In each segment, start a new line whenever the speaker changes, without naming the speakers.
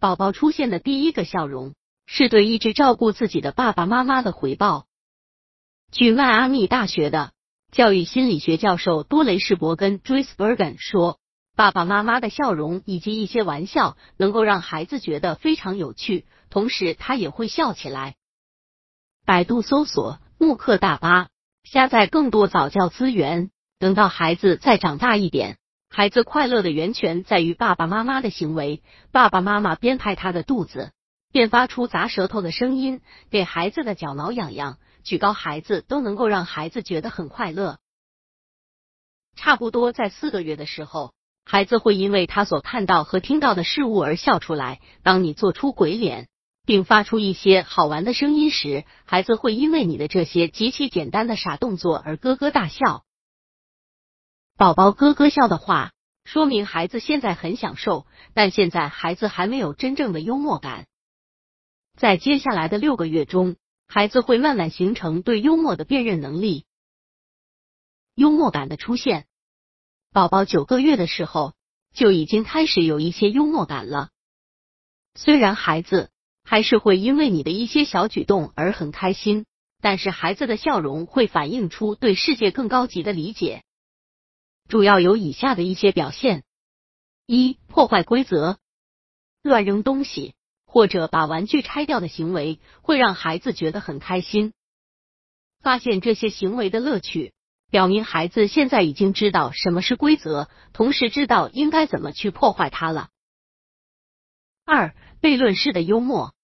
宝宝出现的第一个笑容，是对一直照顾自己的爸爸妈妈的回报。据迈阿密大学的教育心理学教授多雷士伯根 （Joyce Bergen） 说，爸爸妈妈的笑容以及一些玩笑能够让孩子觉得非常有趣，同时他也会笑起来。百度搜索“慕课大巴”，下载更多早教资源。等到孩子再长大一点，孩子快乐的源泉在于爸爸妈妈的行为。爸爸妈妈边拍他的肚子，边发出砸舌头的声音，给孩子的脚挠痒痒。举高孩子都能够让孩子觉得很快乐。差不多在四个月的时候，孩子会因为他所看到和听到的事物而笑出来。当你做出鬼脸，并发出一些好玩的声音时，孩子会因为你的这些极其简单的傻动作而咯咯大笑。宝宝咯咯笑的话，说明孩子现在很享受，但现在孩子还没有真正的幽默感。在接下来的六个月中。孩子会慢慢形成对幽默的辨认能力，幽默感的出现。宝宝九个月的时候就已经开始有一些幽默感了。虽然孩子还是会因为你的一些小举动而很开心，但是孩子的笑容会反映出对世界更高级的理解。主要有以下的一些表现：一、破坏规则，乱扔东西。或者把玩具拆掉的行为会让孩子觉得很开心。发现这些行为的乐趣，表明孩子现在已经知道什么是规则，同时知道应该怎么去破坏它了。二、悖论式的幽默，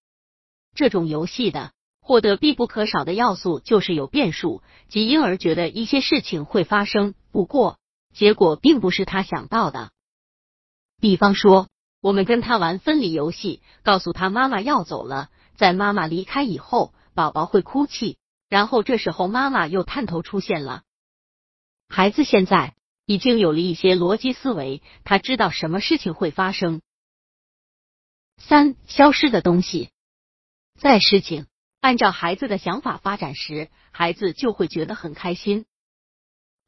这种游戏的获得必不可少的要素就是有变数，即婴儿觉得一些事情会发生，不过结果并不是他想到的。比方说。我们跟他玩分离游戏，告诉他妈妈要走了，在妈妈离开以后，宝宝会哭泣，然后这时候妈妈又探头出现了。孩子现在已经有了一些逻辑思维，他知道什么事情会发生。三、消失的东西，在事情按照孩子的想法发展时，孩子就会觉得很开心。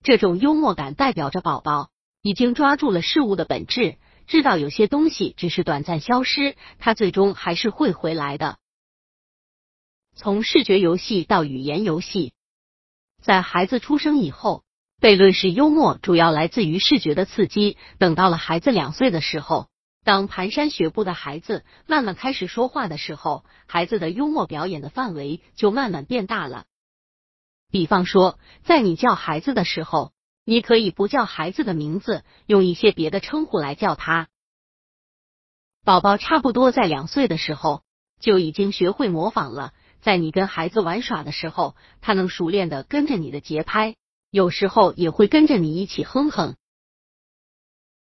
这种幽默感代表着宝宝已经抓住了事物的本质。知道有些东西只是短暂消失，它最终还是会回来的。从视觉游戏到语言游戏，在孩子出生以后，悖论式幽默主要来自于视觉的刺激。等到了孩子两岁的时候，当蹒跚学步的孩子慢慢开始说话的时候，孩子的幽默表演的范围就慢慢变大了。比方说，在你叫孩子的时候。你可以不叫孩子的名字，用一些别的称呼来叫他。宝宝差不多在两岁的时候就已经学会模仿了，在你跟孩子玩耍的时候，他能熟练的跟着你的节拍，有时候也会跟着你一起哼哼。